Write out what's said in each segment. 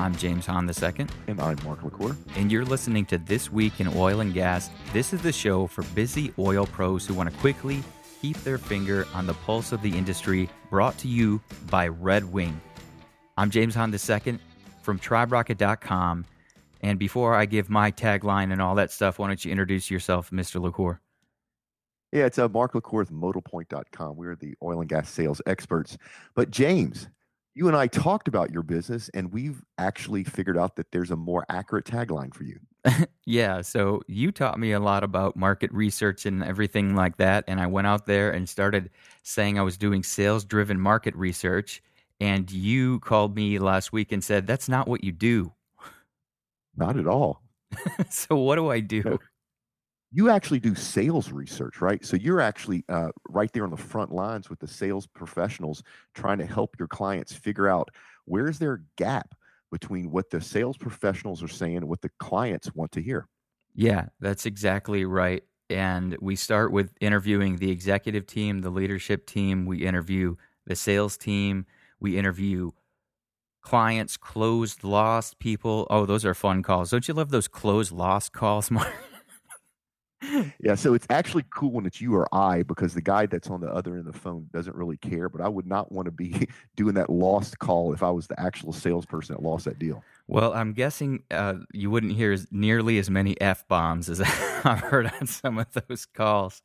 I'm James Hahn II, And I'm Mark LaCour. and you're listening to This Week in Oil and Gas. This is the show for busy oil pros who want to quickly keep their finger on the pulse of the industry, brought to you by Red Wing. I'm James Hahn II from TribeRocket.com. And before I give my tagline and all that stuff, why don't you introduce yourself, Mr. LaCour? Yeah, it's uh, Mark LaCour with ModalPoint.com. We're the oil and gas sales experts. But James, you and I talked about your business, and we've actually figured out that there's a more accurate tagline for you. Yeah, so you taught me a lot about market research and everything like that. And I went out there and started saying I was doing sales driven market research. And you called me last week and said, That's not what you do. Not at all. so, what do I do? You actually do sales research, right? So you're actually uh, right there on the front lines with the sales professionals trying to help your clients figure out where's their gap between what the sales professionals are saying and what the clients want to hear. Yeah, that's exactly right. And we start with interviewing the executive team, the leadership team. We interview the sales team. We interview clients, closed, lost people. Oh, those are fun calls. Don't you love those closed, lost calls, Mark? Yeah, so it's actually cool when it's you or I because the guy that's on the other end of the phone doesn't really care. But I would not want to be doing that lost call if I was the actual salesperson that lost that deal. Well, I'm guessing uh, you wouldn't hear as, nearly as many f bombs as I've heard on some of those calls.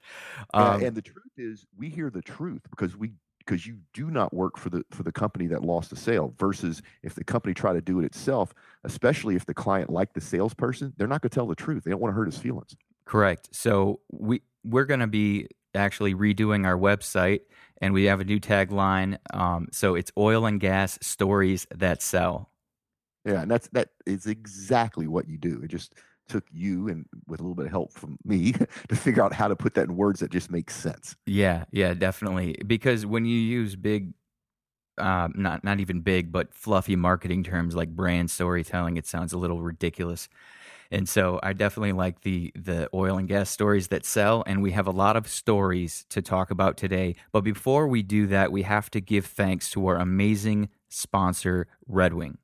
Uh, Um, and the truth is, we hear the truth because we because you do not work for the for the company that lost the sale. Versus if the company tried to do it itself, especially if the client liked the salesperson, they're not going to tell the truth. They don't want to hurt his feelings. Correct. So we we're going to be actually redoing our website, and we have a new tagline. Um, so it's oil and gas stories that sell. Yeah, and that's that is exactly what you do. It just took you and with a little bit of help from me to figure out how to put that in words that just make sense. Yeah, yeah, definitely. Because when you use big, uh, not not even big, but fluffy marketing terms like brand storytelling, it sounds a little ridiculous. And so I definitely like the the oil and gas stories that sell, and we have a lot of stories to talk about today. But before we do that, we have to give thanks to our amazing sponsor, Red Wing.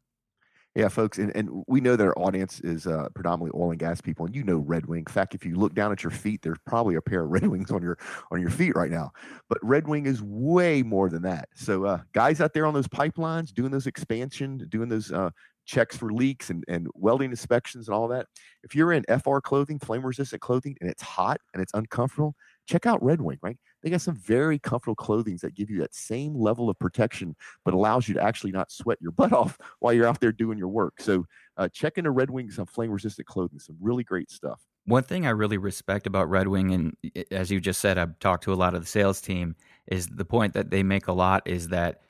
Yeah, folks, and, and we know that our audience is uh, predominantly oil and gas people, and you know Red Wing. In fact, if you look down at your feet, there's probably a pair of Red Wings on your on your feet right now. But Red Wing is way more than that. So, uh, guys out there on those pipelines, doing those expansion, doing those uh, checks for leaks and, and welding inspections and all that. If you're in FR clothing, flame resistant clothing, and it's hot and it's uncomfortable, check out Red Wing. Right, they got some very comfortable clothing that give you that same level of protection, but allows you to actually not sweat your butt off while you're out there doing your work. So uh, check into Red Wing some flame resistant clothing, some really great stuff. One thing I really respect about Red Wing, and as you just said, I've talked to a lot of the sales team, is the point that they make a lot is that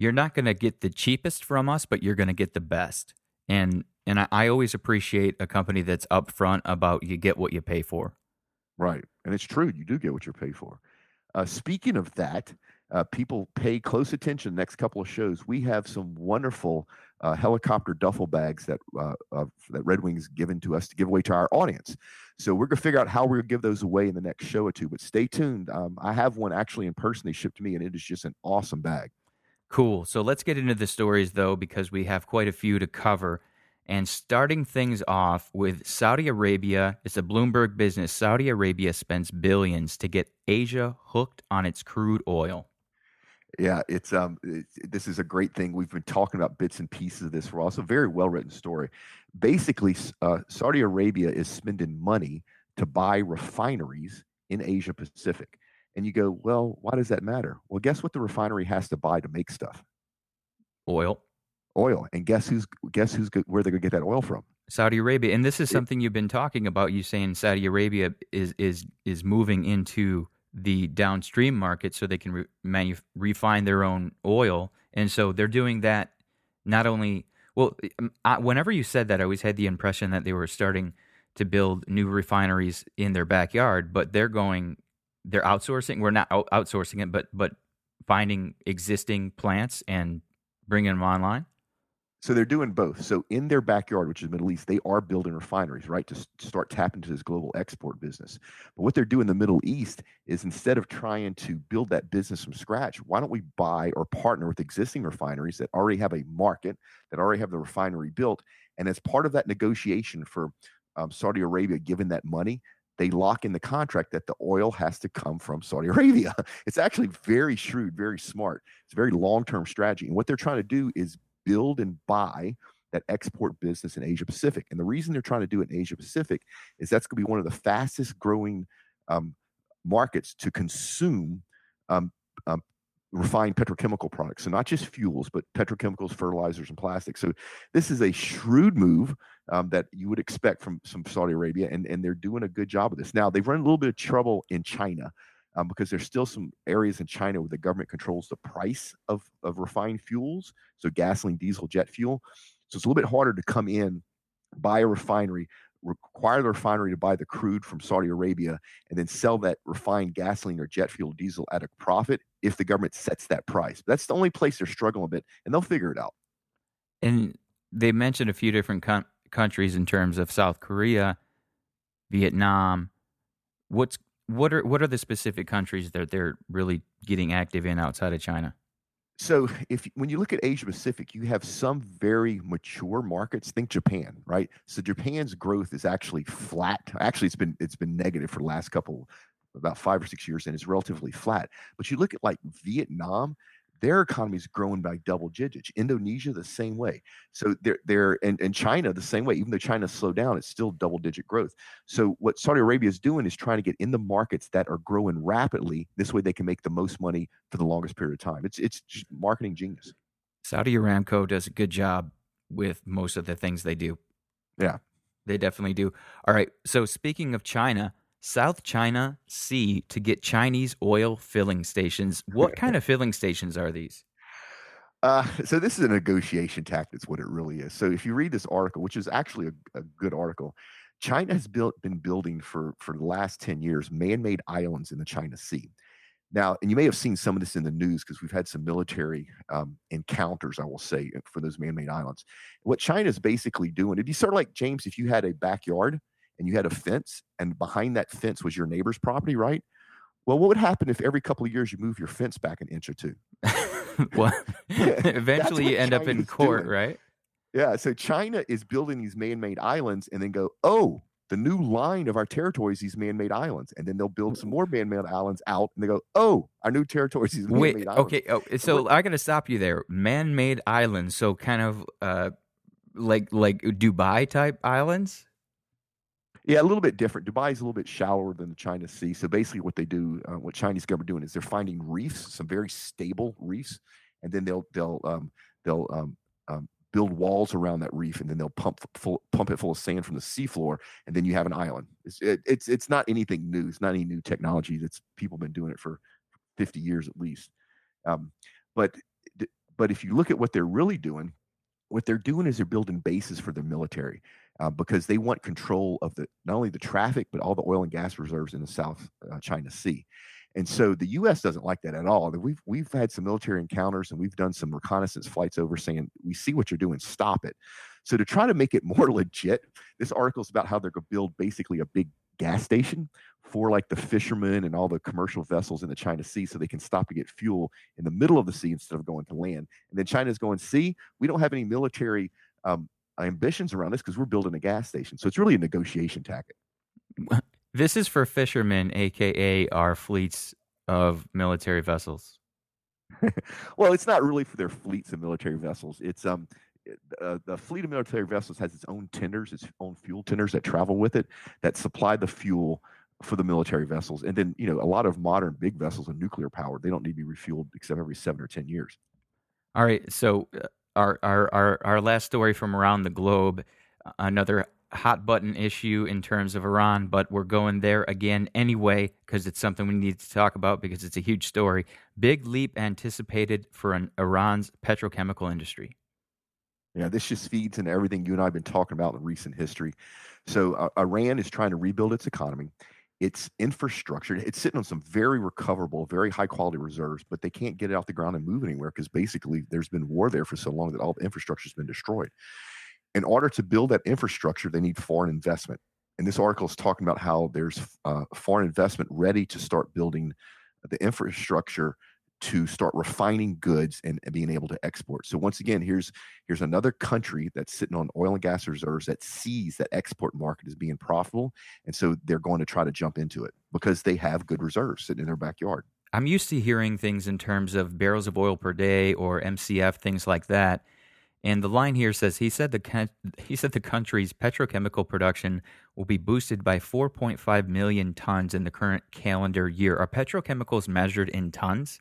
you're not going to get the cheapest from us, but you're going to get the best. And and I, I always appreciate a company that's upfront about you get what you pay for. Right. And it's true. You do get what you're paid for. Uh, speaking of that, uh, people pay close attention next couple of shows. We have some wonderful uh, helicopter duffel bags that uh, that Red Wings given to us to give away to our audience. So we're gonna figure out how we're gonna give those away in the next show or two. But stay tuned. Um, I have one actually in person. They shipped to me, and it is just an awesome bag. Cool. So let's get into the stories though, because we have quite a few to cover. And starting things off with Saudi Arabia, it's a Bloomberg business. Saudi Arabia spends billions to get Asia hooked on its crude oil. Yeah, it's um, it's, this is a great thing. We've been talking about bits and pieces of this for a while. So very well written story. Basically, uh, Saudi Arabia is spending money to buy refineries in Asia Pacific, and you go, well, why does that matter? Well, guess what the refinery has to buy to make stuff? Oil. Oil. And guess who's guess who's go- where they're gonna get that oil from? Saudi Arabia, and this is something you've been talking about. You saying Saudi Arabia is is is moving into the downstream market so they can re- manu- refine their own oil, and so they're doing that. Not only well, um, I, whenever you said that, I always had the impression that they were starting to build new refineries in their backyard, but they're going, they're outsourcing. We're not out- outsourcing it, but but finding existing plants and bringing them online. So they're doing both. So in their backyard, which is Middle East, they are building refineries, right, to, to start tapping into this global export business. But what they're doing in the Middle East is instead of trying to build that business from scratch, why don't we buy or partner with existing refineries that already have a market, that already have the refinery built, and as part of that negotiation for um, Saudi Arabia giving that money, they lock in the contract that the oil has to come from Saudi Arabia. It's actually very shrewd, very smart. It's a very long term strategy. And what they're trying to do is build and buy that export business in Asia Pacific. And the reason they're trying to do it in Asia Pacific is that's going to be one of the fastest growing um, markets to consume um, um, refined petrochemical products. So not just fuels, but petrochemicals, fertilizers, and plastics. So this is a shrewd move um, that you would expect from some Saudi Arabia, and, and they're doing a good job of this. Now they've run a little bit of trouble in China um, because there's still some areas in China where the government controls the price of, of refined fuels, so gasoline, diesel, jet fuel. So it's a little bit harder to come in, buy a refinery, require the refinery to buy the crude from Saudi Arabia, and then sell that refined gasoline or jet fuel diesel at a profit if the government sets that price. That's the only place they're struggling a bit, and they'll figure it out. And they mentioned a few different com- countries in terms of South Korea, Vietnam. What's what are what are the specific countries that they're really getting active in outside of China? So if when you look at Asia Pacific, you have some very mature markets. Think Japan, right? So Japan's growth is actually flat. Actually, it's been it's been negative for the last couple about five or six years, and it's relatively flat. But you look at like Vietnam, their economy is growing by double digits. Indonesia the same way. So they're they're and, and China the same way. Even though China slowed down, it's still double digit growth. So what Saudi Arabia is doing is trying to get in the markets that are growing rapidly. This way they can make the most money for the longest period of time. It's it's just marketing genius. Saudi Aramco does a good job with most of the things they do. Yeah. They definitely do. All right. So speaking of China, South China Sea to get Chinese oil filling stations. What kind of filling stations are these? Uh, so this is a negotiation tactic. What it really is. So if you read this article, which is actually a, a good article, China has built been building for for the last ten years man-made islands in the China Sea. Now, and you may have seen some of this in the news because we've had some military um, encounters, I will say, for those man-made islands. What China is basically doing, it'd be sort of like James, if you had a backyard and you had a fence and behind that fence was your neighbor's property, right? Well, what would happen if every couple of years you move your fence back an inch or two? well, eventually you end China's up in court, doing. right? Yeah. So China is building these man-made islands and then go, oh, the new line of our territories, these man-made islands, and then they'll build some more man-made islands out, and they go, "Oh, our new territories, these man-made Wait, islands." Okay, oh, so I got to stop you there. Man-made islands, so kind of uh, like like Dubai type islands. Yeah, a little bit different. Dubai is a little bit shallower than the China Sea. So basically, what they do, uh, what Chinese government doing is they're finding reefs, some very stable reefs, and then they'll they'll um, they'll um, um, build walls around that reef, and then they'll pump full, pump it full of sand from the seafloor, and then you have an island. It's it, it's it's not anything new. It's not any new technology. That's people have been doing it for fifty years at least. Um, but but if you look at what they're really doing, what they're doing is they're building bases for their military uh, because they want control of the not only the traffic but all the oil and gas reserves in the South uh, China Sea. And so the U.S. doesn't like that at all. We've we've had some military encounters and we've done some reconnaissance flights over, saying we see what you're doing, stop it. So to try to make it more legit, this article is about how they're going to build basically a big gas station for like the fishermen and all the commercial vessels in the China Sea so they can stop to get fuel in the middle of the sea instead of going to land. And then China's going, see, we don't have any military um, ambitions around this because we're building a gas station. So it's really a negotiation tactic. This is for fishermen, aka our fleets of military vessels. well, it's not really for their fleets of military vessels. It's um uh, the fleet of military vessels has its own tenders, its own fuel tenders that travel with it that supply the fuel for the military vessels. And then, you know, a lot of modern big vessels are nuclear powered. They don't need to be refueled except every seven or 10 years. All right. So, uh, our, our, our, our last story from around the globe, another hot button issue in terms of Iran, but we're going there again anyway because it's something we need to talk about because it's a huge story. Big leap anticipated for an Iran's petrochemical industry. Yeah, this just feeds into everything you and I have been talking about in recent history. So, uh, Iran is trying to rebuild its economy it's infrastructure. It's sitting on some very recoverable, very high quality reserves, but they can't get it off the ground and move anywhere because basically there's been war there for so long that all the infrastructure has been destroyed. In order to build that infrastructure, they need foreign investment. And this article is talking about how there's uh, foreign investment ready to start building the infrastructure to start refining goods and, and, being able to export. So once again, here's here's another country that's sitting on oil and gas reserves that sees that export market is being profitable, and so they're going to try to jump into it because they have good reserves sitting in their backyard. I'm used to hearing things in terms of barrels of oil per day or MCF, things like that. And the line here says he said the he said the country's petrochemical production will be boosted by 4.5 million tons in the current calendar year. Are petrochemicals measured in tons?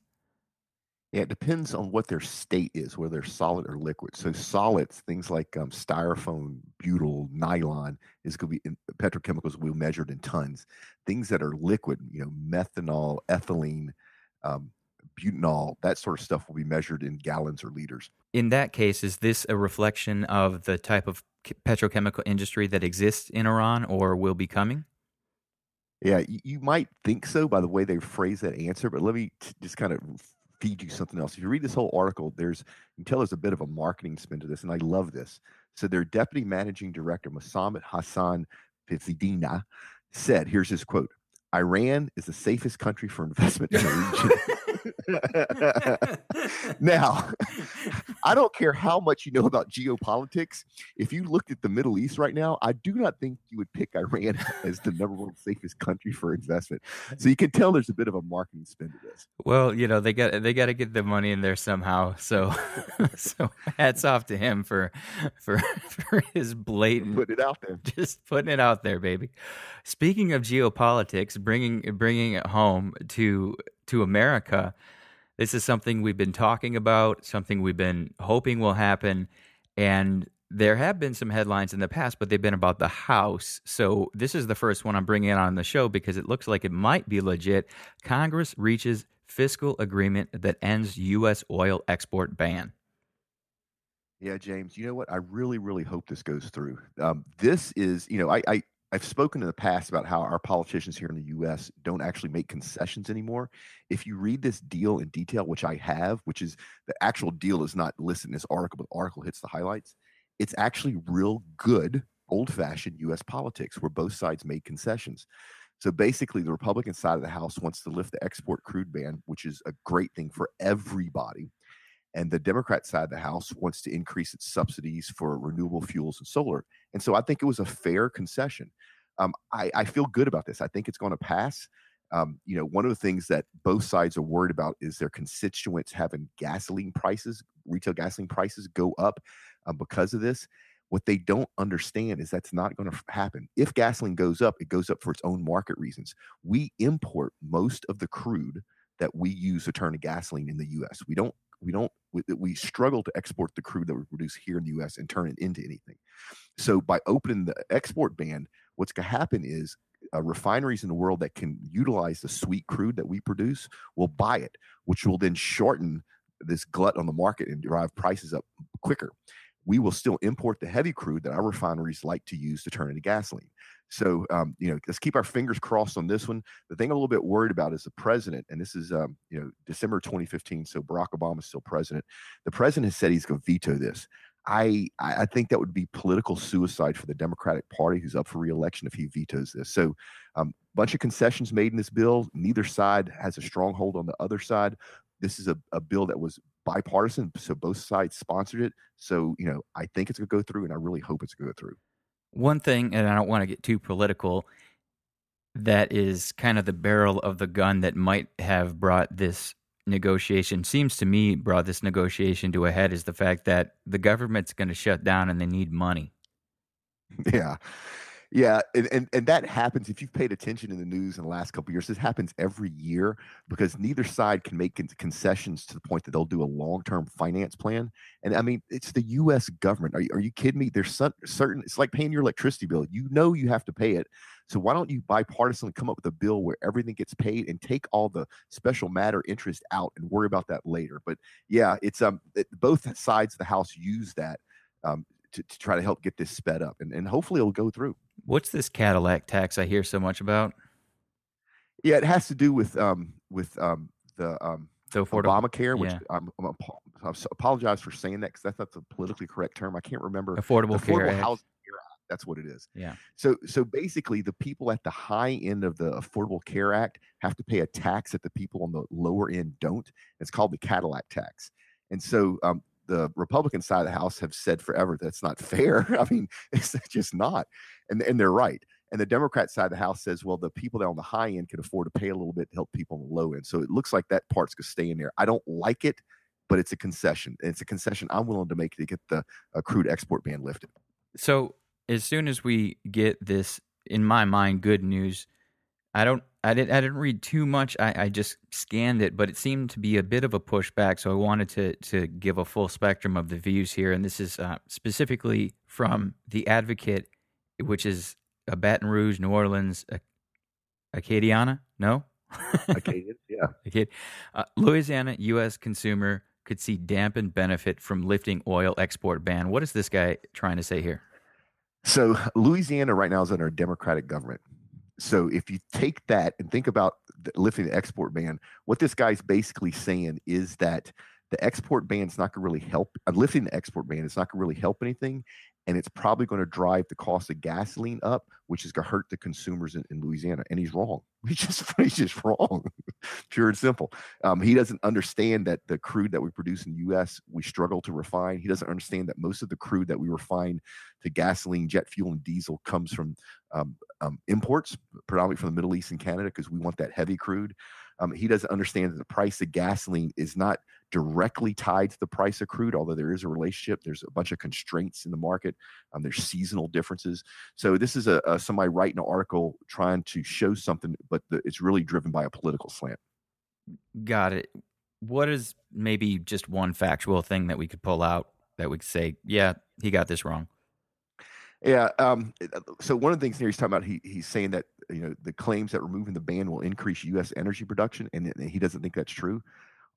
Yeah, it depends on what their state is, whether they're solid or liquid. So solids, things like um, styrofoam, butyl, nylon, is going to be in, petrochemicals will be measured in tons. Things that are liquid, you know, methanol, ethylene, um, butanol, that sort of stuff will be measured in gallons or liters. In that case, is this a reflection of the type of petrochemical industry that exists in Iran or will be coming? Yeah, you, you might think so by the way they phrase that answer, but let me t- just kind of feed you something else. If you read this whole article, there's you can tell there's a bit of a marketing spin to this, and I love this. So their deputy managing director, Mosammed Hassan Fizidina, said, here's his quote Iran is the safest country for investment in the region. now, I don't care how much you know about geopolitics. If you looked at the Middle East right now, I do not think you would pick Iran as the number one safest country for investment. So you can tell there's a bit of a marketing spin to this. Well, you know they got they got to get the money in there somehow. So, so hats off to him for for for his blatant putting it out there, just putting it out there, baby. Speaking of geopolitics, bringing bringing it home to to America. This is something we've been talking about, something we've been hoping will happen. And there have been some headlines in the past, but they've been about the House. So this is the first one I'm bringing on the show because it looks like it might be legit. Congress reaches fiscal agreement that ends U.S. oil export ban. Yeah, James, you know what? I really, really hope this goes through. Um, this is, you know, I, I, I've spoken in the past about how our politicians here in the US don't actually make concessions anymore. If you read this deal in detail, which I have, which is the actual deal is not listed in this article, but the article hits the highlights, it's actually real good old fashioned US politics where both sides made concessions. So basically, the Republican side of the House wants to lift the export crude ban, which is a great thing for everybody. And the Democrat side of the House wants to increase its subsidies for renewable fuels and solar. And so I think it was a fair concession. Um, I, I, feel good about this. I think it's going to pass. Um, you know, one of the things that both sides are worried about is their constituents having gasoline prices, retail gasoline prices go up um, because of this. What they don't understand is that's not going to happen. If gasoline goes up, it goes up for its own market reasons. We import most of the crude that we use to turn to gasoline in the U.S. We don't we don't we, we, struggle to export the crude that we produce here in the U.S. and turn it into anything. So by opening the export ban, what's going to happen is uh, refineries in the world that can utilize the sweet crude that we produce will buy it, which will then shorten this glut on the market and drive prices up quicker. We will still import the heavy crude that our refineries like to use to turn into gasoline. So, um, you know, let's keep our fingers crossed on this one. The thing I'm a little bit worried about is the president, and this is, um, you know, December 2015. So Barack Obama is still president. The president has said he's going to veto this. I I think that would be political suicide for the Democratic Party, who's up for reelection, if he vetoes this. So, a um, bunch of concessions made in this bill. Neither side has a stronghold on the other side. This is a, a bill that was bipartisan, so both sides sponsored it. So, you know, I think it's going to go through, and I really hope it's going to go through. One thing, and I don't want to get too political, that is kind of the barrel of the gun that might have brought this negotiation, seems to me, brought this negotiation to a head is the fact that the government's going to shut down and they need money. Yeah. Yeah, and, and and that happens if you've paid attention in the news in the last couple years. This happens every year because neither side can make concessions to the point that they'll do a long-term finance plan. And I mean, it's the U.S. government. Are you, are you kidding me? There's certain. It's like paying your electricity bill. You know you have to pay it. So why don't you bipartisanly come up with a bill where everything gets paid and take all the special matter interest out and worry about that later? But yeah, it's um it, both sides of the House use that um, to, to try to help get this sped up, and, and hopefully it'll go through. What's this Cadillac tax I hear so much about? Yeah, it has to do with um with um the um So affordable. Obamacare, which yeah. I'm, I'm I apologize for saying that because that's not the politically correct term. I can't remember. Affordable Care Affordable Housing Care Act. That's what it is. Yeah. So so basically, the people at the high end of the Affordable Care Act have to pay a tax that the people on the lower end don't. It's called the Cadillac tax. And so um, the Republican side of the House have said forever that's not fair. I mean, it's just not, and and they're right. And the Democrat side of the House says, well, the people that on the high end can afford to pay a little bit to help people on the low end. So it looks like that part's going to stay in there. I don't like it, but it's a concession. It's a concession I'm willing to make to get the uh, crude export ban lifted. So as soon as we get this, in my mind, good news, I don't, I didn't, I didn't read too much. I, I just scanned it, but it seemed to be a bit of a pushback. So I wanted to to give a full spectrum of the views here, and this is uh, specifically from the Advocate, which is a Baton Rouge, New Orleans, Ac- Acadiana. No, Acadian, yeah. Uh, Louisiana U.S. consumer could see dampened benefit from lifting oil export ban. What is this guy trying to say here? So Louisiana right now is under a Democratic government. So if you take that and think about lifting the export ban, what this guy's basically saying is that the export ban is not going to really help. Lifting the export ban is not going to really help anything, and it's probably going to drive the cost of gasoline up, which is going to hurt the consumers in, in Louisiana. And he's wrong. He's just he's just wrong, pure and simple. Um, he doesn't understand that the crude that we produce in the U.S. we struggle to refine. He doesn't understand that most of the crude that we refine to gasoline, jet fuel, and diesel comes from um, um, imports, predominantly from the Middle East and Canada, because we want that heavy crude. Um, he doesn't understand that the price of gasoline is not directly tied to the price of crude, although there is a relationship. There's a bunch of constraints in the market. Um, there's seasonal differences. So this is a, a somebody writing an article trying to show something, but the, it's really driven by a political slant. Got it. What is maybe just one factual thing that we could pull out that we could say, yeah, he got this wrong? Yeah. Um, so one of the things here he's talking about, he he's saying that you know the claims that removing the ban will increase U.S. energy production, and he doesn't think that's true.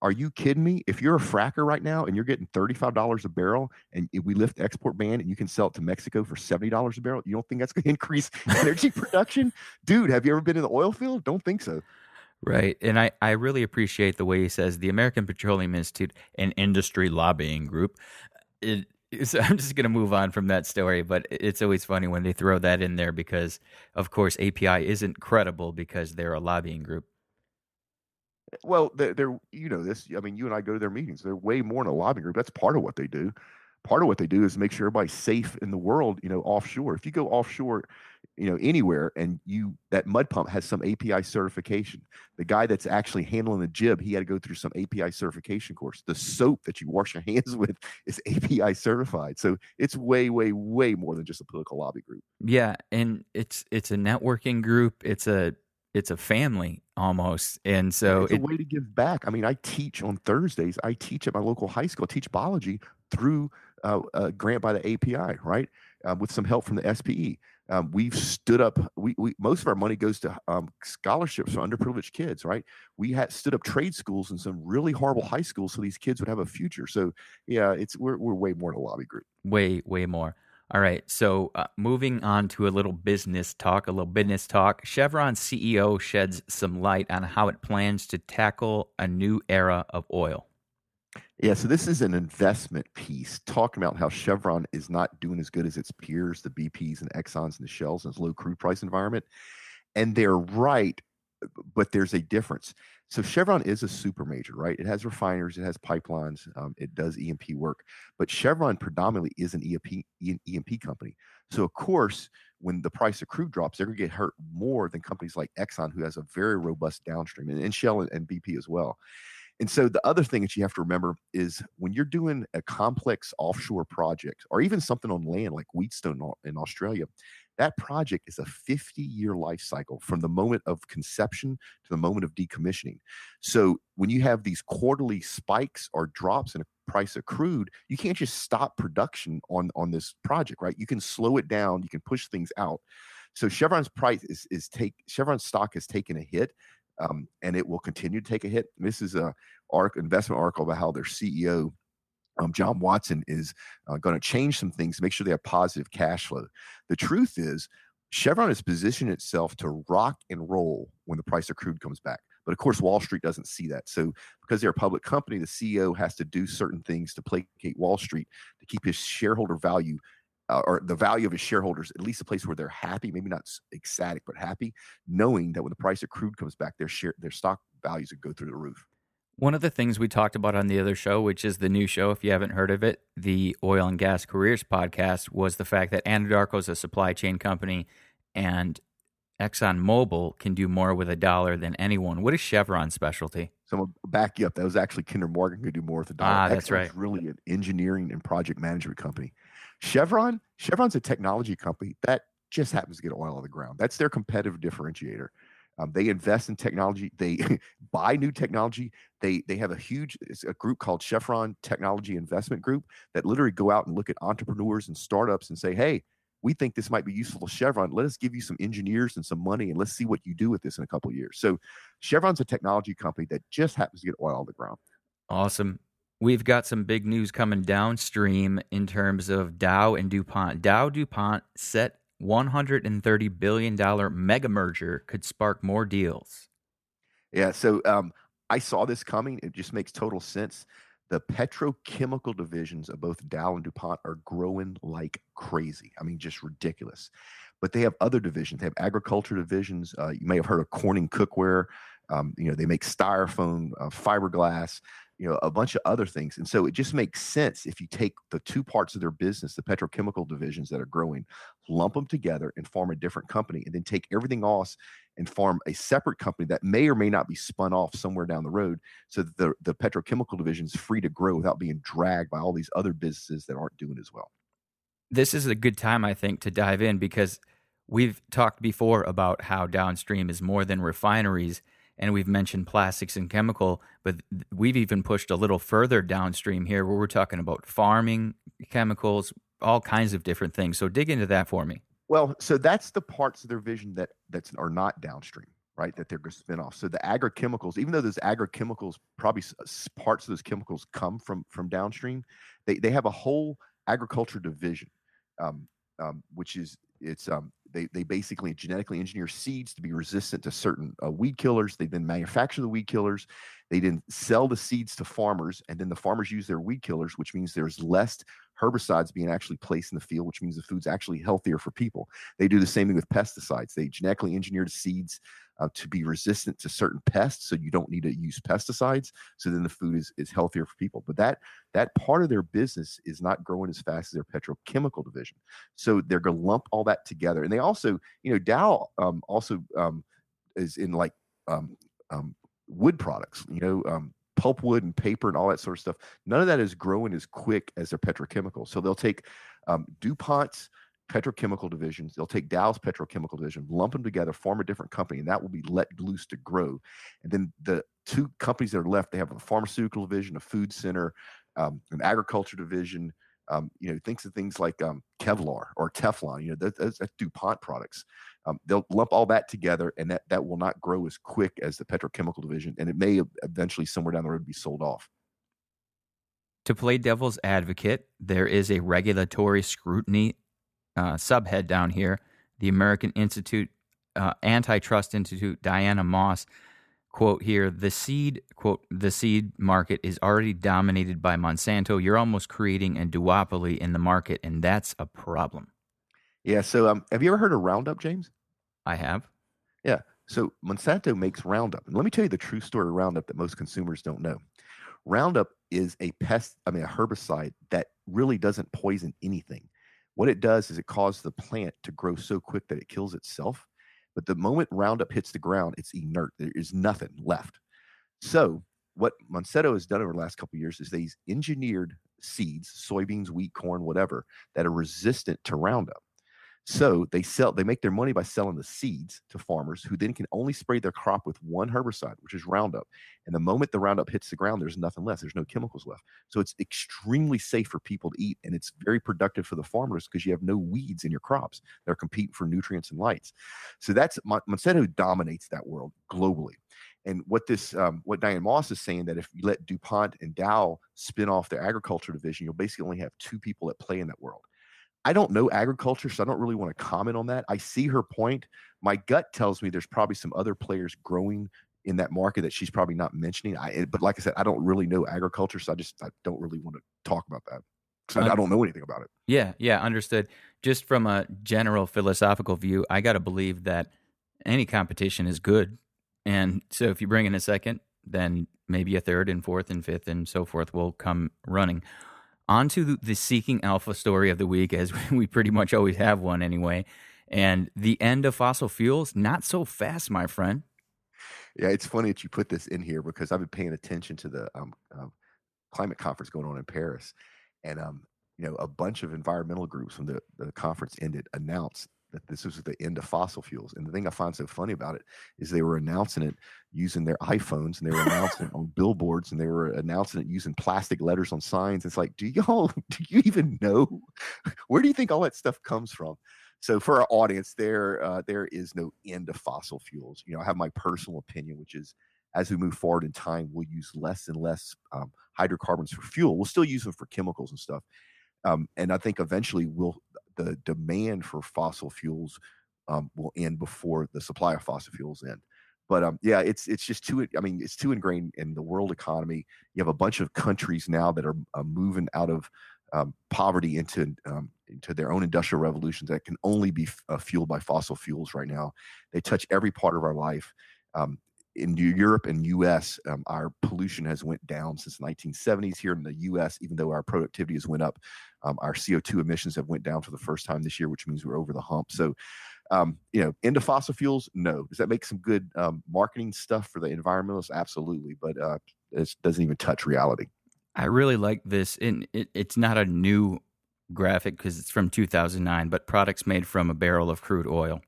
Are you kidding me? If you're a fracker right now and you're getting thirty-five dollars a barrel, and if we lift the export ban and you can sell it to Mexico for seventy dollars a barrel, you don't think that's going to increase energy production, dude? Have you ever been in the oil field? Don't think so. Right. And I, I really appreciate the way he says the American Petroleum Institute, an industry lobbying group. It, so I'm just going to move on from that story, but it's always funny when they throw that in there because, of course, API isn't credible because they're a lobbying group. Well, they're, they're you know this. I mean, you and I go to their meetings. They're way more in a lobbying group. That's part of what they do. Part of what they do is make sure everybody's safe in the world. You know, offshore. If you go offshore, you know anywhere, and you that mud pump has some API certification. The guy that's actually handling the jib, he had to go through some API certification course. The soap that you wash your hands with is API certified. So it's way, way, way more than just a political lobby group. Yeah, and it's it's a networking group. It's a it's a family almost, and so it's it, a way to give back. I mean, I teach on Thursdays. I teach at my local high school. I teach biology through uh, a grant by the API, right, uh, with some help from the SPE. Um, we've stood up. We, we most of our money goes to um, scholarships for underprivileged kids, right? We had stood up trade schools in some really horrible high schools so these kids would have a future. So yeah, it's we're we're way more than a lobby group. way way more. All right, so uh, moving on to a little business talk, a little business talk. Chevron CEO sheds some light on how it plans to tackle a new era of oil. Yeah, so this is an investment piece talking about how Chevron is not doing as good as its peers, the BPs and Exxons and the Shells in its low crude price environment. And they're right, but there's a difference. So Chevron is a super major, right? It has refiners, it has pipelines, um, it does E&P work, but Chevron predominantly is an E&P, E&P company. So of course, when the price of crude drops, they're going to get hurt more than companies like Exxon, who has a very robust downstream, and, and Shell and, and BP as well. And so the other thing that you have to remember is when you're doing a complex offshore project or even something on land like Wheatstone in Australia, that project is a 50 year life cycle from the moment of conception to the moment of decommissioning. So when you have these quarterly spikes or drops in a price of crude, you can't just stop production on on this project, right? You can slow it down, you can push things out. So Chevron's price is is take Chevron's stock has taken a hit, um, and it will continue to take a hit. This is a arc investment article about how their CEO um, John Watson is uh, going to change some things to make sure they have positive cash flow. The truth is, Chevron has positioned itself to rock and roll when the price of crude comes back. But of course, Wall Street doesn't see that. So, because they're a public company, the CEO has to do certain things to placate Wall Street to keep his shareholder value uh, or the value of his shareholders at least a place where they're happy, maybe not ecstatic, but happy, knowing that when the price of crude comes back, their share, their stock values would go through the roof. One of the things we talked about on the other show, which is the new show, if you haven't heard of it, the Oil and Gas Careers podcast, was the fact that Anadarko is a supply chain company and ExxonMobil can do more with a dollar than anyone. What is Chevron's specialty? So I'm gonna back you up. That was actually Kinder Morgan could do more with a dollar. Ah, that's right. Really, an engineering and project management company. Chevron, Chevron's a technology company that just happens to get oil on the ground. That's their competitive differentiator. Um, they invest in technology. They buy new technology. They they have a huge a group called Chevron Technology Investment Group that literally go out and look at entrepreneurs and startups and say, "Hey, we think this might be useful to Chevron. Let us give you some engineers and some money, and let's see what you do with this in a couple of years." So, Chevron's a technology company that just happens to get oil on the ground. Awesome. We've got some big news coming downstream in terms of Dow and DuPont. Dow DuPont set $130 billion mega merger could spark more deals. Yeah, so um, I saw this coming. It just makes total sense. The petrochemical divisions of both Dow and DuPont are growing like crazy. I mean, just ridiculous. But they have other divisions. They have agriculture divisions. Uh, you may have heard of Corning Cookware. Um, you know, they make styrofoam, uh, fiberglass you know, a bunch of other things. And so it just makes sense if you take the two parts of their business, the petrochemical divisions that are growing, lump them together and form a different company, and then take everything else and form a separate company that may or may not be spun off somewhere down the road so that the, the petrochemical division is free to grow without being dragged by all these other businesses that aren't doing as well. This is a good time, I think, to dive in because we've talked before about how downstream is more than refineries and we've mentioned plastics and chemical, but we've even pushed a little further downstream here where we're talking about farming chemicals, all kinds of different things. So dig into that for me. Well, so that's the parts of their vision that that's are not downstream, right? That they're going to spin off. So the agrochemicals, even though those agrochemicals, probably parts of those chemicals come from from downstream, they they have a whole agriculture division, um, um, which is it's um, they, they basically genetically engineer seeds to be resistant to certain uh, weed killers. They then manufacture the weed killers. They then sell the seeds to farmers, and then the farmers use their weed killers, which means there's less herbicides being actually placed in the field, which means the food's actually healthier for people. They do the same thing with pesticides. They genetically engineer the seeds uh, to be resistant to certain pests, so you don't need to use pesticides. So then the food is is healthier for people. But that that part of their business is not growing as fast as their petrochemical division. So they're going to lump all that together. And they also, you know, Dow um, also um, is in like um, um wood products. You know, um, pulpwood and paper and all that sort of stuff. None of that is growing as quick as their petrochemical. So they'll take um, DuPont's petrochemical divisions. They'll take Dow's petrochemical division, lump them together, form a different company, and that will be let loose to grow. And then the two companies that are left, they have a pharmaceutical division, a food center, um, an agriculture division. Um, you know, thinks of things like um, Kevlar or Teflon. You know, that, that's, that's DuPont products. Um, they'll lump all that together, and that that will not grow as quick as the petrochemical division, and it may eventually somewhere down the road be sold off. To play devil's advocate, there is a regulatory scrutiny uh, subhead down here, the American Institute uh, Antitrust Institute, Diana Moss, quote here, the seed quote the seed market is already dominated by Monsanto. You're almost creating a duopoly in the market, and that's a problem. Yeah. So, um, have you ever heard of Roundup, James? I have. Yeah. So Monsanto makes Roundup, and let me tell you the true story of Roundup that most consumers don't know. Roundup is a pest, I mean, a herbicide that really doesn't poison anything. What it does is it causes the plant to grow so quick that it kills itself. But the moment Roundup hits the ground, it's inert. There is nothing left. So what Monsanto has done over the last couple years is they've engineered seeds, soybeans, wheat, corn, whatever, that are resistant to Roundup. So they sell, they make their money by selling the seeds to farmers who then can only spray their crop with one herbicide, which is Roundup. And the moment the Roundup hits the ground, there's nothing left. There's no chemicals left. So it's extremely safe for people to eat, and it's very productive for the farmers because you have no weeds in your crops. They're competing for nutrients and lights. So that's Monsanto dominates that world globally. And what this, um, what Diane Moss is saying that if you let DuPont and Dow spin off their agriculture division, you'll basically only have two people that play in that world I don't know agriculture, so I don't really want to comment on that. I see her point. My gut tells me there's probably some other players growing in that market that she's probably not mentioning. I, eh, but like I said, I don't really know agriculture, so I just I don't really want to talk about that. I, I don't know anything about it. Yeah, yeah, understood. Just from a general philosophical view, I got to believe that any competition is good, and so if you bring in a second, then maybe a third and fourth and fifth and so forth will come running. On to the Seeking Alpha story of the week, as we pretty much always have one anyway. And the end of fossil fuels, not so fast, my friend. Yeah, it's funny that you put this in here because I've been paying attention to the um, uh, climate conference going on in Paris, and um, you know, a bunch of environmental groups when the, the conference ended announced that this was the end of fossil fuels. And the thing I find so funny about it is they were announcing it using their iPhones and they were announcing it on billboards and they were announcing it using plastic letters on signs. It's like, do y'all do you even know where do you think all that stuff comes from? So for our audience, there uh, there is no end of fossil fuels. You know, I have my personal opinion, which is as we move forward in time, we'll use less and less um, hydrocarbons for fuel. We'll still use them for chemicals and stuff. Um, and I think eventually we'll the demand for fossil fuels um, will end before the supply of fossil fuels end. But um, yeah, it's it's just too. I mean, it's too ingrained in the world economy. You have a bunch of countries now that are uh, moving out of um, poverty into um, into their own industrial revolutions that can only be f- uh, fueled by fossil fuels right now. They touch every part of our life. In Europe and U.S., um, our pollution has went down since the 1970s. Here in the U.S., even though our productivity has went up, um, our CO2 emissions have went down for the first time this year, which means we're over the hump. So, um, you know, into fossil fuels, no. Does that make some good um, marketing stuff for the environmentalists? Absolutely, but uh, it doesn't even touch reality. I really like this. And it, it's not a new graphic because it's from 2009, but products made from a barrel of crude oil.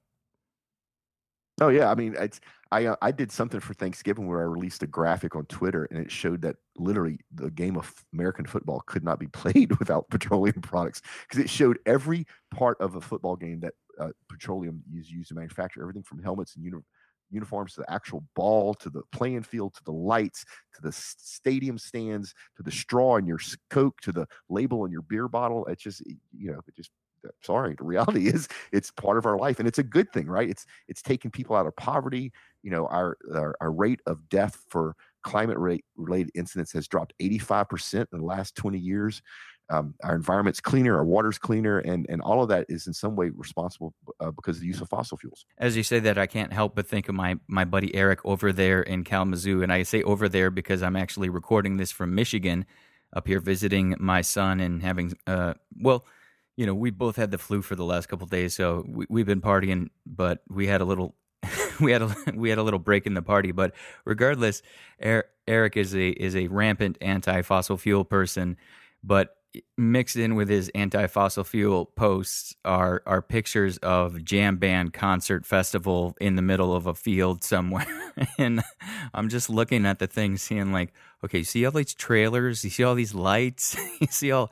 Oh yeah, I mean, it's I uh, I did something for Thanksgiving where I released a graphic on Twitter and it showed that literally the game of American football could not be played without petroleum products because it showed every part of a football game that uh, petroleum is used to manufacture everything from helmets and uni- uniforms to the actual ball to the playing field to the lights to the stadium stands to the straw in your coke to the label on your beer bottle. It just you know it just sorry the reality is it's part of our life and it's a good thing right? It's it's taking people out of poverty you know our our, our rate of death for climate rate related incidents has dropped 85% in the last 20 years. Um, our environment's cleaner our water's cleaner and and all of that is in some way responsible uh, because of the use of fossil fuels. As you say that i can't help but think of my my buddy eric over there in kalamazoo and i say over there because i'm actually recording this from michigan up here visiting my son and having uh well you know, we both had the flu for the last couple days, so we, have been partying, but we had a little, we had a we had a little break in the party. But regardless, er, Eric is a is a rampant anti fossil fuel person, but mixed in with his anti-fossil fuel posts are are pictures of jam band concert festival in the middle of a field somewhere and i'm just looking at the thing seeing like okay you see all these trailers you see all these lights you see all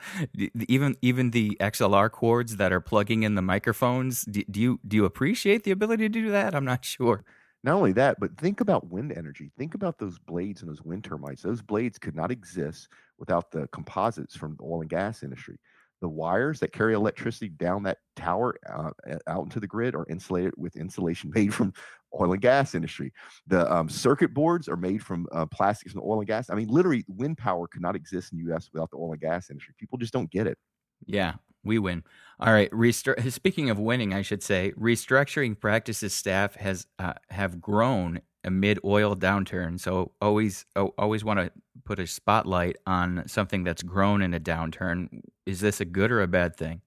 even even the xlr cords that are plugging in the microphones do, do you do you appreciate the ability to do that i'm not sure not only that, but think about wind energy. Think about those blades and those wind turbines. Those blades could not exist without the composites from the oil and gas industry. The wires that carry electricity down that tower uh, out into the grid are insulated with insulation made from oil and gas industry. The um, circuit boards are made from uh, plastics and oil and gas. I mean, literally, wind power could not exist in the U.S. without the oil and gas industry. People just don't get it. Yeah, we win. All right. Restru- Speaking of winning, I should say, restructuring practices staff has uh, have grown amid oil downturn. So always always want to put a spotlight on something that's grown in a downturn. Is this a good or a bad thing?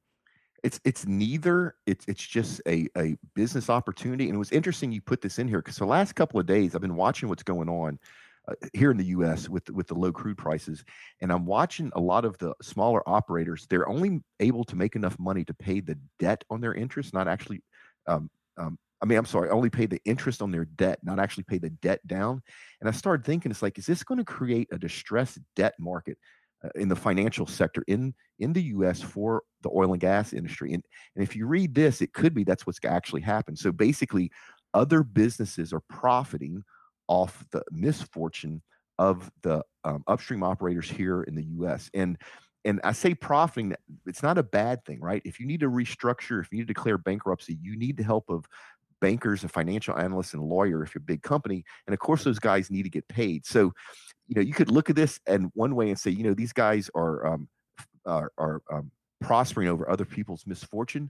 It's it's neither. It's it's just a a business opportunity. And it was interesting you put this in here because the last couple of days I've been watching what's going on uh, here in the U.S. with with the low crude prices, and I'm watching a lot of the smaller operators. They're only able to make enough money to pay the debt on their interest, not actually. Um, um, I mean, I'm sorry, only pay the interest on their debt, not actually pay the debt down. And I started thinking, it's like, is this going to create a distressed debt market uh, in the financial sector in in the U.S. for the oil and gas industry? And and if you read this, it could be that's what's actually happened. So basically, other businesses are profiting off the misfortune of the um, upstream operators here in the U.S. And and I say profiting, it's not a bad thing, right? If you need to restructure, if you need to declare bankruptcy, you need the help of bankers and financial analysts and lawyer if you're a big company. And of course, those guys need to get paid. So, you know, you could look at this and one way and say, you know, these guys are um, are, are um, prospering over other people's misfortune.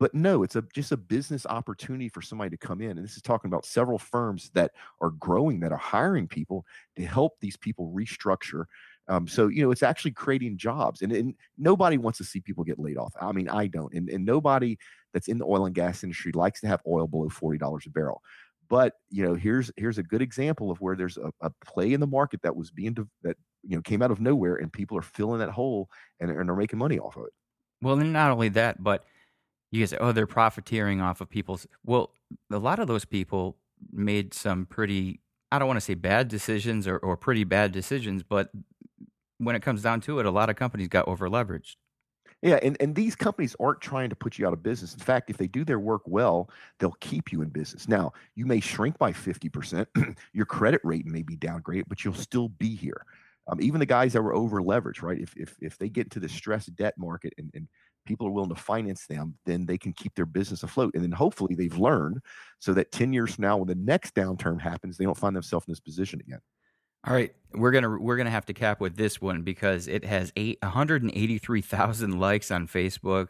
But no, it's a just a business opportunity for somebody to come in. And this is talking about several firms that are growing, that are hiring people to help these people restructure. Um, so you know, it's actually creating jobs, and, and nobody wants to see people get laid off. I mean, I don't, and, and nobody that's in the oil and gas industry likes to have oil below forty dollars a barrel. But you know, here's here's a good example of where there's a, a play in the market that was being de- that you know came out of nowhere, and people are filling that hole and, and are making money off of it. Well, and not only that, but you guys, oh, they're profiteering off of people's. Well, a lot of those people made some pretty, I don't want to say bad decisions or, or pretty bad decisions, but when it comes down to it, a lot of companies got over leveraged. Yeah, and, and these companies aren't trying to put you out of business. In fact, if they do their work well, they'll keep you in business. Now, you may shrink by 50%, your credit rate may be downgraded, but you'll still be here. Um, even the guys that were over leveraged, right? If, if, if they get into the stressed debt market and, and people are willing to finance them, then they can keep their business afloat. And then hopefully they've learned so that 10 years from now, when the next downturn happens, they don't find themselves in this position again. All right, we're gonna we're gonna have to cap with this one because it has eight hundred and eighty three thousand likes on Facebook,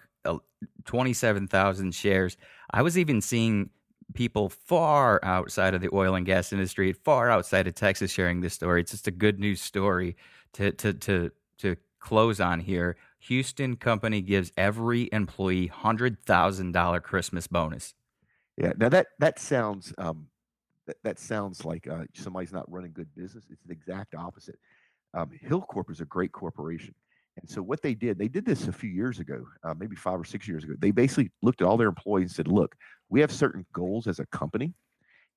twenty seven thousand shares. I was even seeing people far outside of the oil and gas industry, far outside of Texas, sharing this story. It's just a good news story to to to to close on here. Houston company gives every employee hundred thousand dollar Christmas bonus. Yeah, now that that sounds um, that, that sounds like uh, somebody's not running good business. It's the exact opposite. Um, Hilcorp is a great corporation. And so what they did, they did this a few years ago, uh, maybe five or six years ago. They basically looked at all their employees and said, look, we have certain goals as a company.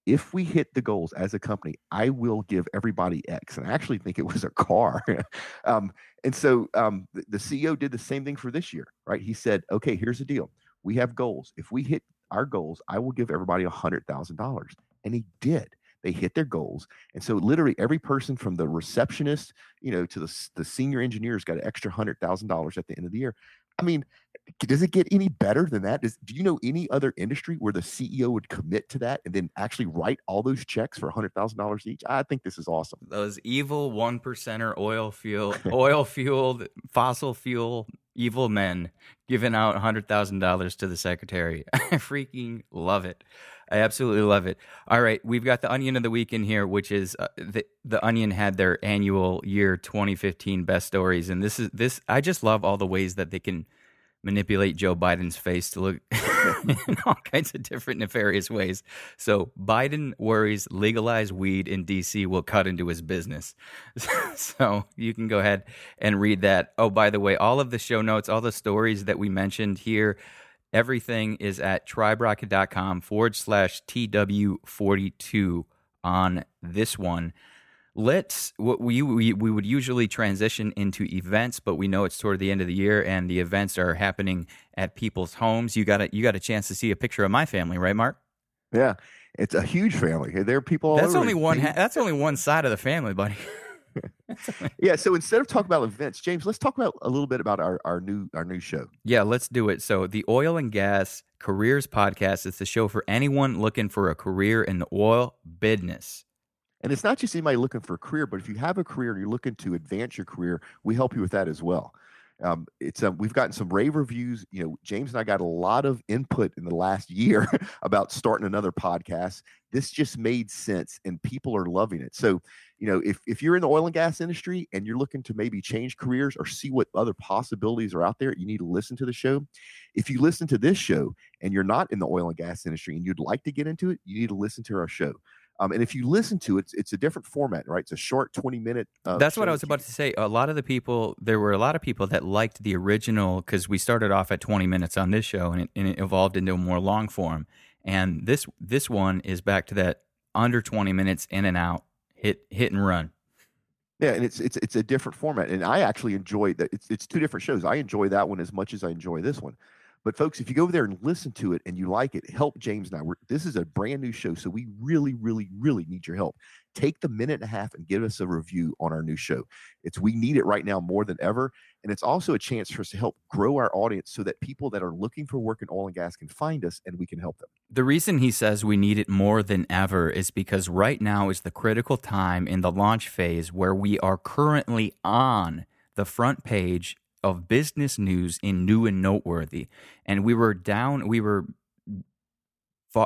If we hit the goals as a company, I will give everybody X. And I actually think it was a car. um, and so um, the, the CEO did the same thing for this year, right? He said, okay, here's the deal. We have goals. If we hit our goals, I will give everybody $100,000. And he did. They hit their goals. And so literally every person from the receptionist, you know, to the, the senior engineers got an extra $100,000 at the end of the year. I mean, does it get any better than that? Does, do you know any other industry where the CEO would commit to that and then actually write all those checks for hundred thousand dollars each? I think this is awesome. Those evil one percenter oil fuel, oil fueled fossil fuel evil men giving out hundred thousand dollars to the secretary. I freaking love it. I absolutely love it. All right, we've got the Onion of the Week in here, which is uh, the the Onion had their annual year 2015 best stories, and this is this. I just love all the ways that they can manipulate Joe Biden's face to look in all kinds of different nefarious ways. So Biden worries legalized weed in D.C. will cut into his business. so you can go ahead and read that. Oh, by the way, all of the show notes, all the stories that we mentioned here Everything is at triberocket.com forward slash TW42 on this one. Let's what we, we we would usually transition into events, but we know it's toward the end of the year and the events are happening at people's homes. You got a you got a chance to see a picture of my family, right, Mark? Yeah, it's a huge family. There are people. that's only one. that's only one side of the family, buddy. yeah. So instead of talking about events, James, let's talk about a little bit about our, our new our new show. Yeah, let's do it. So the Oil and Gas Careers Podcast is the show for anyone looking for a career in the oil business. And it's not just anybody looking for a career, but if you have a career and you're looking to advance your career, we help you with that as well. Um, it's um, we've gotten some rave reviews. You know, James and I got a lot of input in the last year about starting another podcast. This just made sense, and people are loving it. So, you know, if if you're in the oil and gas industry and you're looking to maybe change careers or see what other possibilities are out there, you need to listen to the show. If you listen to this show and you're not in the oil and gas industry and you'd like to get into it, you need to listen to our show. Um, and if you listen to it, it's, it's, a different format, right? It's a short 20 minute. Uh, That's what I was about to say. A lot of the people, there were a lot of people that liked the original because we started off at 20 minutes on this show and it, and it evolved into a more long form. And this this one is back to that under 20 minutes in and out, hit hit and run. Yeah, and it's it's it's a different format, and I actually enjoy that. It's it's two different shows. I enjoy that one as much as I enjoy this one, But folks, if you go over there and listen to it and you like it, help James and I. We're, this is a brand new show, so we really, really, really need your help. Take the minute and a half and give us a review on our new show. It's we need it right now more than ever, and it's also a chance for us to help grow our audience so that people that are looking for work in oil and gas can find us and we can help them. The reason he says we need it more than ever is because right now is the critical time in the launch phase where we are currently on the front page of business news in new and noteworthy. And we were down, we were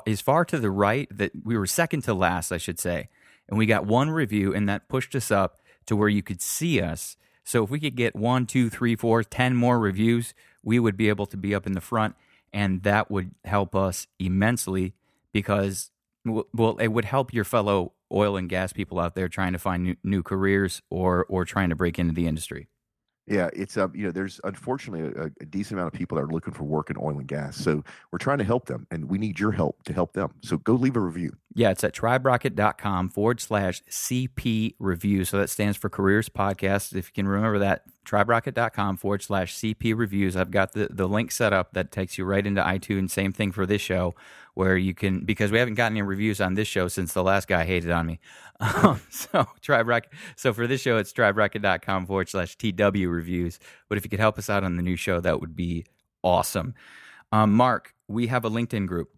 as far to the right that we were second to last, I should say. And we got one review, and that pushed us up to where you could see us. So if we could get one, two, three, four, ten more reviews, we would be able to be up in the front, and that would help us immensely because, well, it would help your fellow oil and gas people out there trying to find new, new careers or or trying to break into the industry. Yeah, it's um, you know, there's unfortunately a, a, decent amount of people that are looking for work in oil and gas. So we're trying to help them, and we need your help to help them. So go leave a review. Yeah, it's at triberocket.com forward slash CP review. So that stands for Careers Podcast. If you can remember that, triberocket.com forward slash CP reviews. I've got the, the link set up that takes you right into iTunes. Same thing for this show, where you can, because we haven't gotten any reviews on this show since the last guy hated on me. Um, so, Tribe. So for this show, it's triberocket.com forward slash TW reviews. But if you could help us out on the new show, that would be awesome. Um, Mark, we have a LinkedIn group.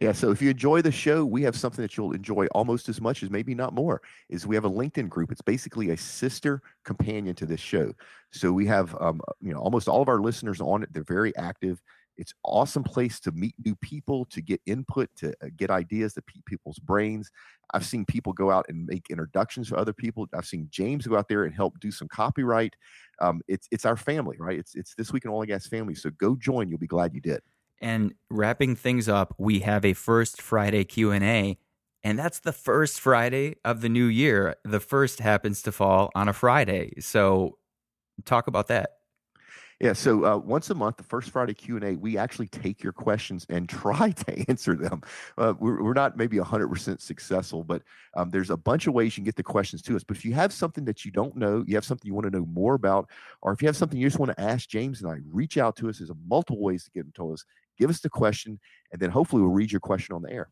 Yeah, so if you enjoy the show, we have something that you'll enjoy almost as much as maybe not more. Is we have a LinkedIn group. It's basically a sister companion to this show. So we have um, you know almost all of our listeners on it. They're very active. It's awesome place to meet new people, to get input, to uh, get ideas to people's brains. I've seen people go out and make introductions to other people. I've seen James go out there and help do some copyright. Um, it's it's our family, right? It's it's this week in oil gas family. So go join. You'll be glad you did. And wrapping things up, we have a first Friday Q&A and that's the first Friday of the new year. The first happens to fall on a Friday. So talk about that. Yeah, so uh, once a month, the first Friday Q and A, we actually take your questions and try to answer them. Uh, we're, we're, not maybe hundred percent successful, but um, there's a bunch of ways you can get the questions to us. But if you have something that you don't know, you have something you want to know more about, or if you have something you just want to ask James and I, reach out to us. There's multiple ways to get them to us give us the question, and then hopefully we'll read your question on the air.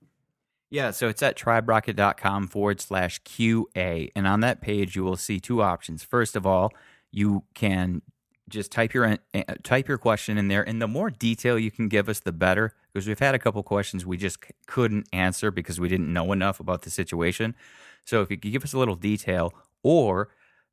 Yeah, so it's at triberocket.com forward slash QA. And on that page, you will see two options. First of all, you can just type your type your question in there and the more detail you can give us the better because we've had a couple questions we just couldn't answer because we didn't know enough about the situation. So if you could give us a little detail or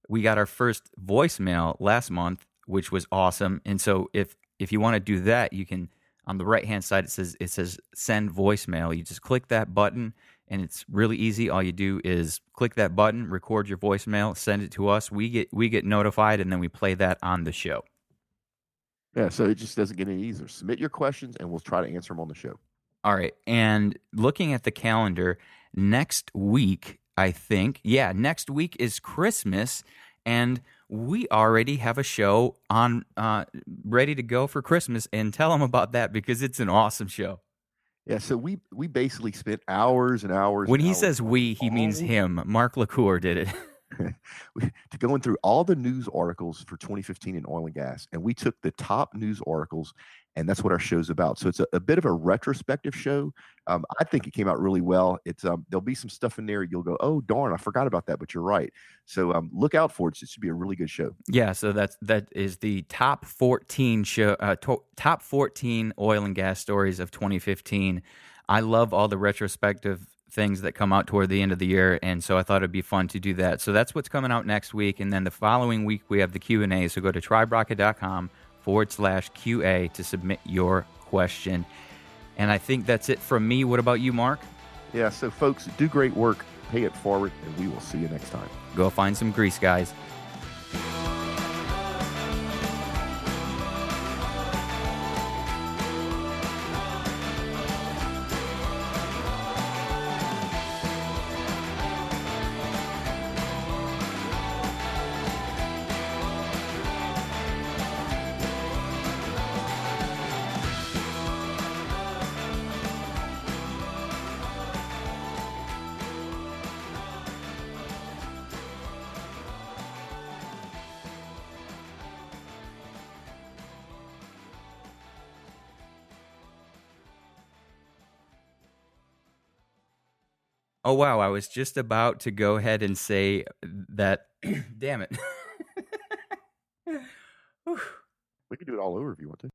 we got our first voicemail last month which was awesome and so if if you want to do that you can on the right hand side it says it says send voicemail. You just click that button and it's really easy. All you do is click that button record your voicemail send it to us. We get we get notified and then we play that on the show. Yeah so it just doesn't get any easier. Submit your questions and we'll try to answer them on the show. All right and looking at the calendar next week i think yeah next week is christmas and we already have a show on uh, ready to go for Christmas, and tell them about that because it's an awesome show. Yeah, so we we basically spent hours and hours. When and he hours says we, he means him. Mark LaCour did it. to going through all the news articles for 2015 in oil and gas, and we took the top news articles and that's what our show's about. So it's a, a bit of a retrospective show. Um, I think it came out really well. It's um, there'll be some stuff in there you'll go, oh darn, I forgot about that, but you're right. So um, look out for it. It should be a really good show. Yeah. So that's that is the top 14 show, uh, to, top 14 oil and gas stories of 2015. I love all the retrospective things that come out toward the end of the year and so i thought it'd be fun to do that so that's what's coming out next week and then the following week we have the q&a so go to triberocket.com forward slash QA to submit your question. And I think that's it from me. What about you, Mark? Yeah, so folks, do great work, pay it forward, and we will see you next time. Go find some grease, guys. Wow, I was just about to go ahead and say that. damn it. we can do it all over if you want to.